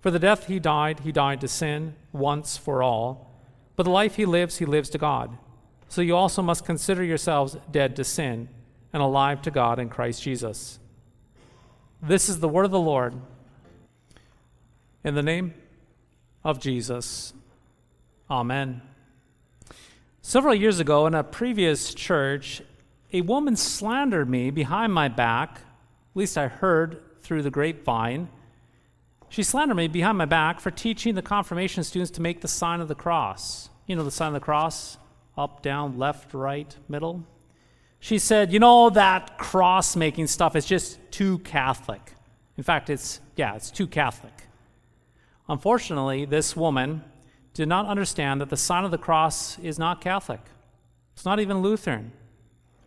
For the death he died, he died to sin once for all. But the life he lives, he lives to God. So you also must consider yourselves dead to sin and alive to God in Christ Jesus. This is the word of the Lord. In the name of Jesus, Amen. Several years ago, in a previous church, a woman slandered me behind my back, at least I heard through the grapevine she slandered me behind my back for teaching the confirmation students to make the sign of the cross. You know the sign of the cross? Up, down, left, right, middle. She said, You know, that cross making stuff is just too Catholic. In fact, it's, yeah, it's too Catholic. Unfortunately, this woman did not understand that the sign of the cross is not Catholic. It's not even Lutheran.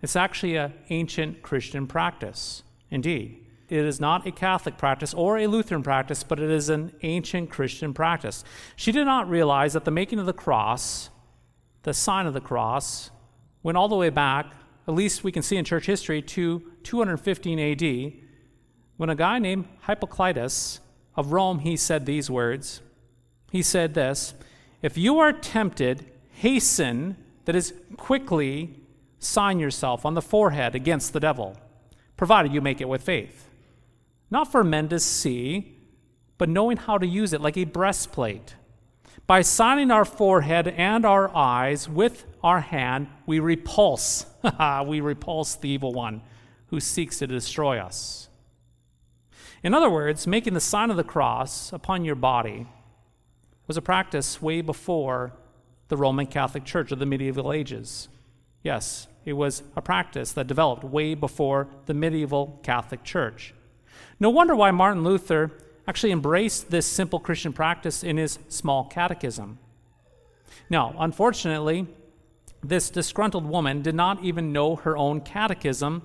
It's actually an ancient Christian practice, indeed. It is not a Catholic practice or a Lutheran practice, but it is an ancient Christian practice. She did not realize that the making of the cross, the sign of the cross, went all the way back, at least we can see in church history, to 215 AD, when a guy named Hippolytus of Rome, he said these words. He said this, if you are tempted, hasten, that is, quickly sign yourself on the forehead against the devil, provided you make it with faith not for men to see, but knowing how to use it like a breastplate. By signing our forehead and our eyes with our hand, we repulse, we repulse the evil one who seeks to destroy us. In other words, making the sign of the cross upon your body was a practice way before the Roman Catholic Church of the medieval ages. Yes, it was a practice that developed way before the medieval Catholic Church. No wonder why Martin Luther actually embraced this simple Christian practice in his small catechism. Now, unfortunately, this disgruntled woman did not even know her own catechism.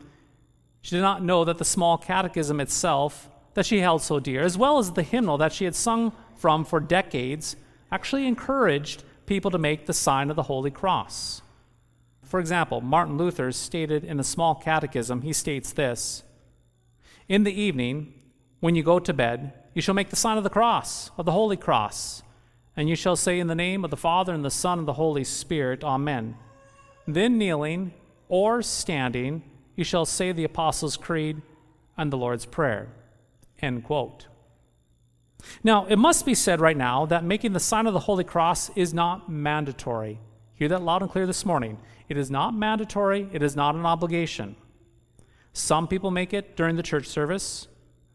She did not know that the small catechism itself that she held so dear, as well as the hymnal that she had sung from for decades, actually encouraged people to make the sign of the Holy Cross. For example, Martin Luther stated in the small catechism, he states this in the evening, when you go to bed, you shall make the sign of the cross, of the Holy Cross, and you shall say, In the name of the Father, and the Son, and the Holy Spirit, Amen. Then kneeling or standing, you shall say the Apostles' Creed and the Lord's Prayer. End quote. Now, it must be said right now that making the sign of the Holy Cross is not mandatory. Hear that loud and clear this morning. It is not mandatory, it is not an obligation. Some people make it during the church service,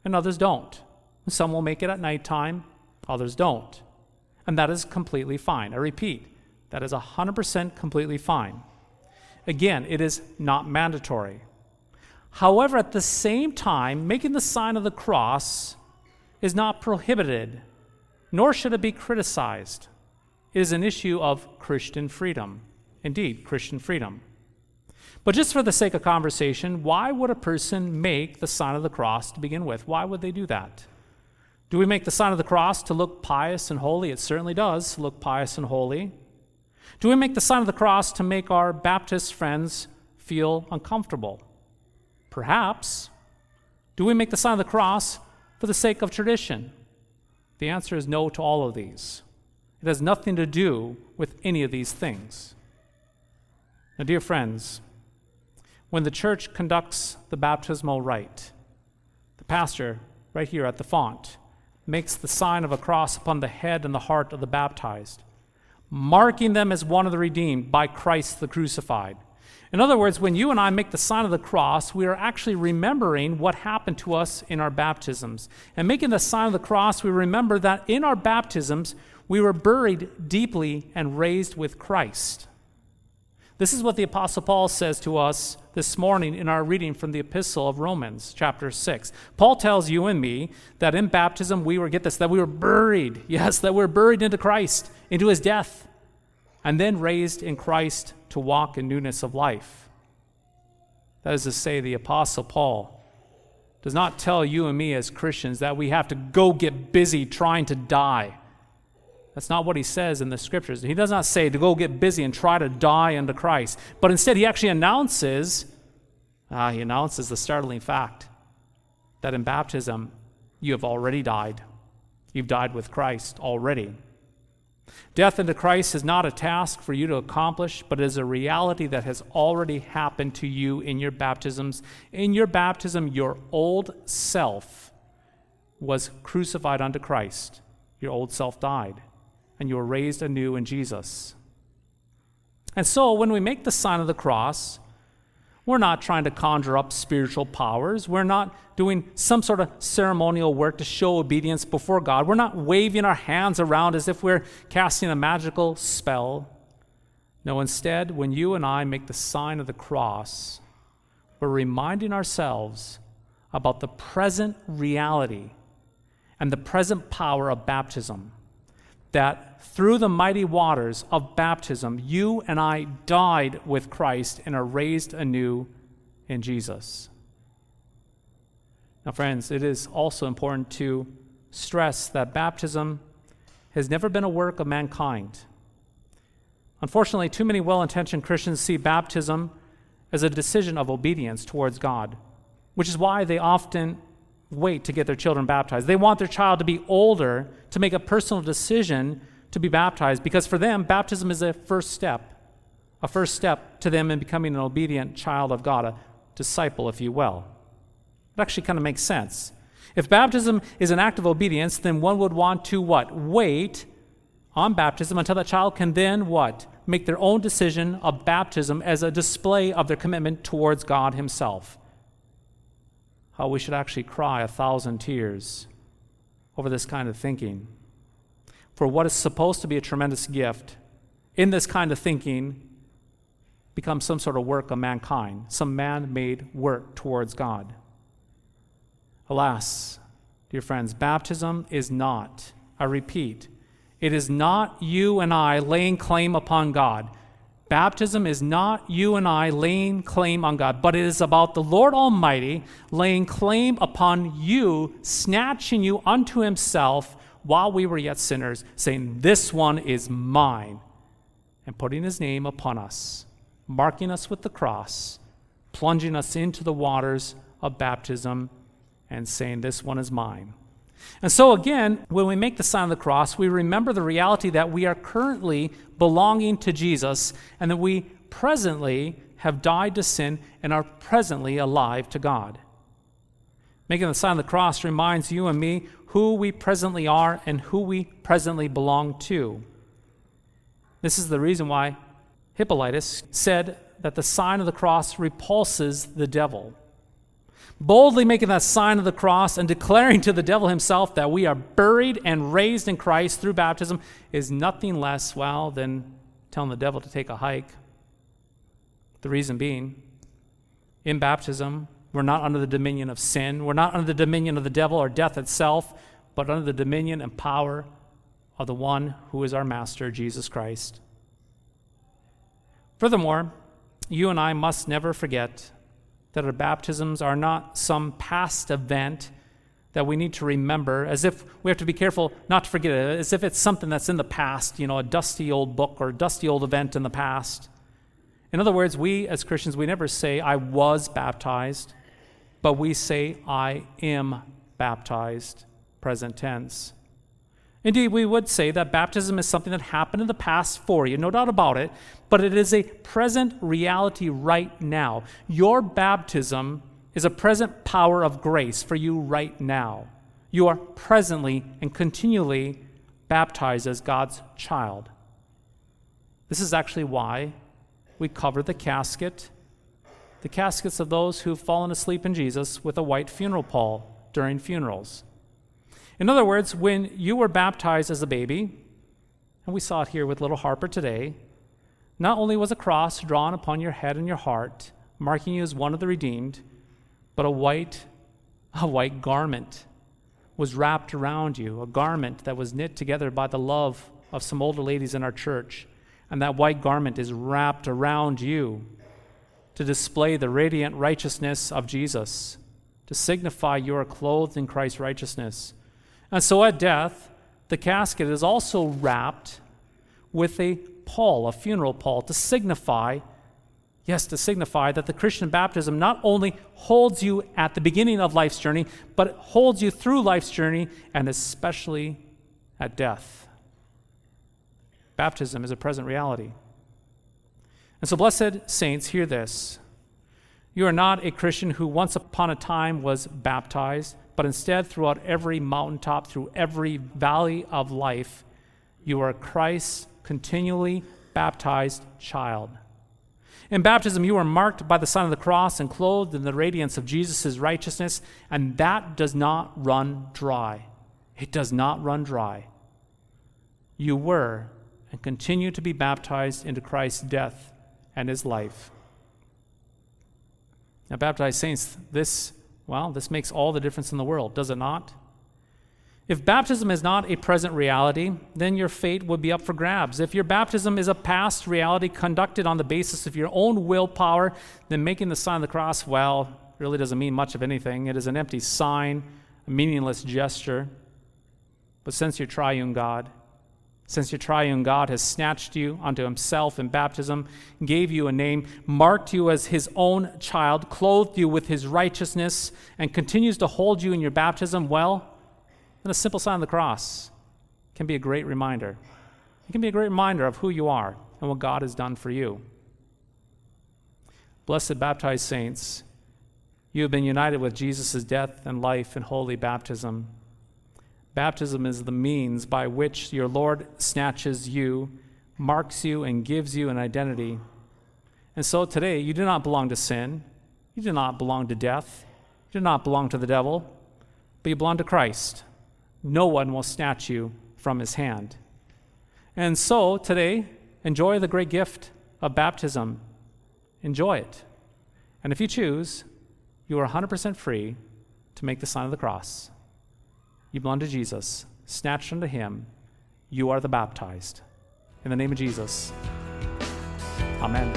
and others don't. Some will make it at nighttime, others don't. And that is completely fine. I repeat, that is 100% completely fine. Again, it is not mandatory. However, at the same time, making the sign of the cross is not prohibited, nor should it be criticized. It is an issue of Christian freedom. Indeed, Christian freedom. But just for the sake of conversation, why would a person make the sign of the cross to begin with? Why would they do that? Do we make the sign of the cross to look pious and holy? It certainly does look pious and holy. Do we make the sign of the cross to make our Baptist friends feel uncomfortable? Perhaps. Do we make the sign of the cross for the sake of tradition? The answer is no to all of these. It has nothing to do with any of these things. Now, dear friends, when the church conducts the baptismal rite, the pastor, right here at the font, makes the sign of a cross upon the head and the heart of the baptized, marking them as one of the redeemed by Christ the crucified. In other words, when you and I make the sign of the cross, we are actually remembering what happened to us in our baptisms. And making the sign of the cross, we remember that in our baptisms, we were buried deeply and raised with Christ. This is what the Apostle Paul says to us this morning in our reading from the Epistle of Romans, chapter 6. Paul tells you and me that in baptism we were, get this, that we were buried. Yes, that we we're buried into Christ, into his death, and then raised in Christ to walk in newness of life. That is to say, the Apostle Paul does not tell you and me as Christians that we have to go get busy trying to die. That's not what he says in the scriptures. He does not say to go get busy and try to die unto Christ, but instead he actually announces, uh, he announces the startling fact that in baptism you have already died. You've died with Christ already. Death into Christ is not a task for you to accomplish, but is a reality that has already happened to you in your baptisms. In your baptism, your old self was crucified unto Christ. Your old self died and you are raised anew in Jesus. And so, when we make the sign of the cross, we're not trying to conjure up spiritual powers. We're not doing some sort of ceremonial work to show obedience before God. We're not waving our hands around as if we're casting a magical spell. No, instead, when you and I make the sign of the cross, we're reminding ourselves about the present reality and the present power of baptism that through the mighty waters of baptism, you and I died with Christ and are raised anew in Jesus. Now, friends, it is also important to stress that baptism has never been a work of mankind. Unfortunately, too many well intentioned Christians see baptism as a decision of obedience towards God, which is why they often wait to get their children baptized. They want their child to be older to make a personal decision to be baptized because for them, baptism is a first step, a first step to them in becoming an obedient child of God, a disciple, if you will. It actually kind of makes sense. If baptism is an act of obedience, then one would want to what? Wait on baptism until that child can then what? Make their own decision of baptism as a display of their commitment towards God Himself how we should actually cry a thousand tears over this kind of thinking. For what is supposed to be a tremendous gift in this kind of thinking becomes some sort of work of mankind, some man made work towards God. Alas, dear friends, baptism is not, I repeat, it is not you and I laying claim upon God. Baptism is not you and I laying claim on God, but it is about the Lord Almighty laying claim upon you, snatching you unto Himself while we were yet sinners, saying, This one is mine, and putting His name upon us, marking us with the cross, plunging us into the waters of baptism, and saying, This one is mine. And so, again, when we make the sign of the cross, we remember the reality that we are currently belonging to Jesus and that we presently have died to sin and are presently alive to God. Making the sign of the cross reminds you and me who we presently are and who we presently belong to. This is the reason why Hippolytus said that the sign of the cross repulses the devil boldly making that sign of the cross and declaring to the devil himself that we are buried and raised in Christ through baptism is nothing less, well, than telling the devil to take a hike. The reason being, in baptism, we're not under the dominion of sin, we're not under the dominion of the devil or death itself, but under the dominion and power of the one who is our Master, Jesus Christ. Furthermore, you and I must never forget that our baptisms are not some past event that we need to remember, as if we have to be careful not to forget it, as if it's something that's in the past, you know, a dusty old book or a dusty old event in the past. In other words, we as Christians, we never say, I was baptized, but we say, I am baptized, present tense. Indeed, we would say that baptism is something that happened in the past for you, no doubt about it, but it is a present reality right now. Your baptism is a present power of grace for you right now. You are presently and continually baptized as God's child. This is actually why we cover the casket, the caskets of those who've fallen asleep in Jesus, with a white funeral pall during funerals. In other words, when you were baptized as a baby, and we saw it here with little Harper today, not only was a cross drawn upon your head and your heart, marking you as one of the redeemed, but a white, a white garment was wrapped around you, a garment that was knit together by the love of some older ladies in our church. And that white garment is wrapped around you to display the radiant righteousness of Jesus, to signify you are clothed in Christ's righteousness. And so at death, the casket is also wrapped with a pall, a funeral pall, to signify Yes, to signify that the Christian baptism not only holds you at the beginning of life's journey, but holds you through life's journey and especially at death. Baptism is a present reality. And so, blessed saints, hear this. You are not a Christian who once upon a time was baptized, but instead, throughout every mountaintop, through every valley of life, you are Christ's continually baptized child. In baptism, you are marked by the sign of the cross and clothed in the radiance of Jesus' righteousness, and that does not run dry. It does not run dry. You were and continue to be baptized into Christ's death and his life. Now, baptized saints, this, well, this makes all the difference in the world, does it not? If baptism is not a present reality, then your fate would be up for grabs. If your baptism is a past reality conducted on the basis of your own willpower, then making the sign of the cross, well, really doesn't mean much of anything. It is an empty sign, a meaningless gesture. But since your triune God, since your triune God has snatched you unto himself in baptism, gave you a name, marked you as his own child, clothed you with his righteousness, and continues to hold you in your baptism, well, then a simple sign of the cross can be a great reminder. It can be a great reminder of who you are and what God has done for you. Blessed baptized saints, you have been united with Jesus' death and life in holy baptism. Baptism is the means by which your Lord snatches you, marks you, and gives you an identity. And so today, you do not belong to sin. You do not belong to death. You do not belong to the devil, but you belong to Christ no one will snatch you from his hand. And so today, enjoy the great gift of baptism. Enjoy it. And if you choose, you are 100% free to make the sign of the cross. You belong to Jesus, snatched unto him. You are the baptized. In the name of Jesus. Amen.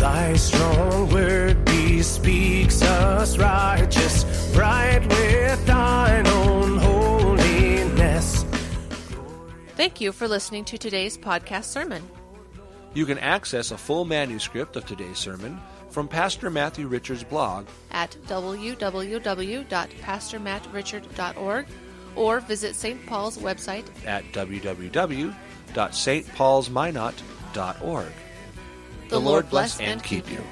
Thy strong word speaks us righteous, bright with thine own holiness. Thank you for listening to today's podcast sermon. You can access a full manuscript of today's sermon from Pastor Matthew Richard's blog at www.pastormattrichard.org or visit St. Paul's website at www.stpaulsminot.org. The, the Lord bless and keep you.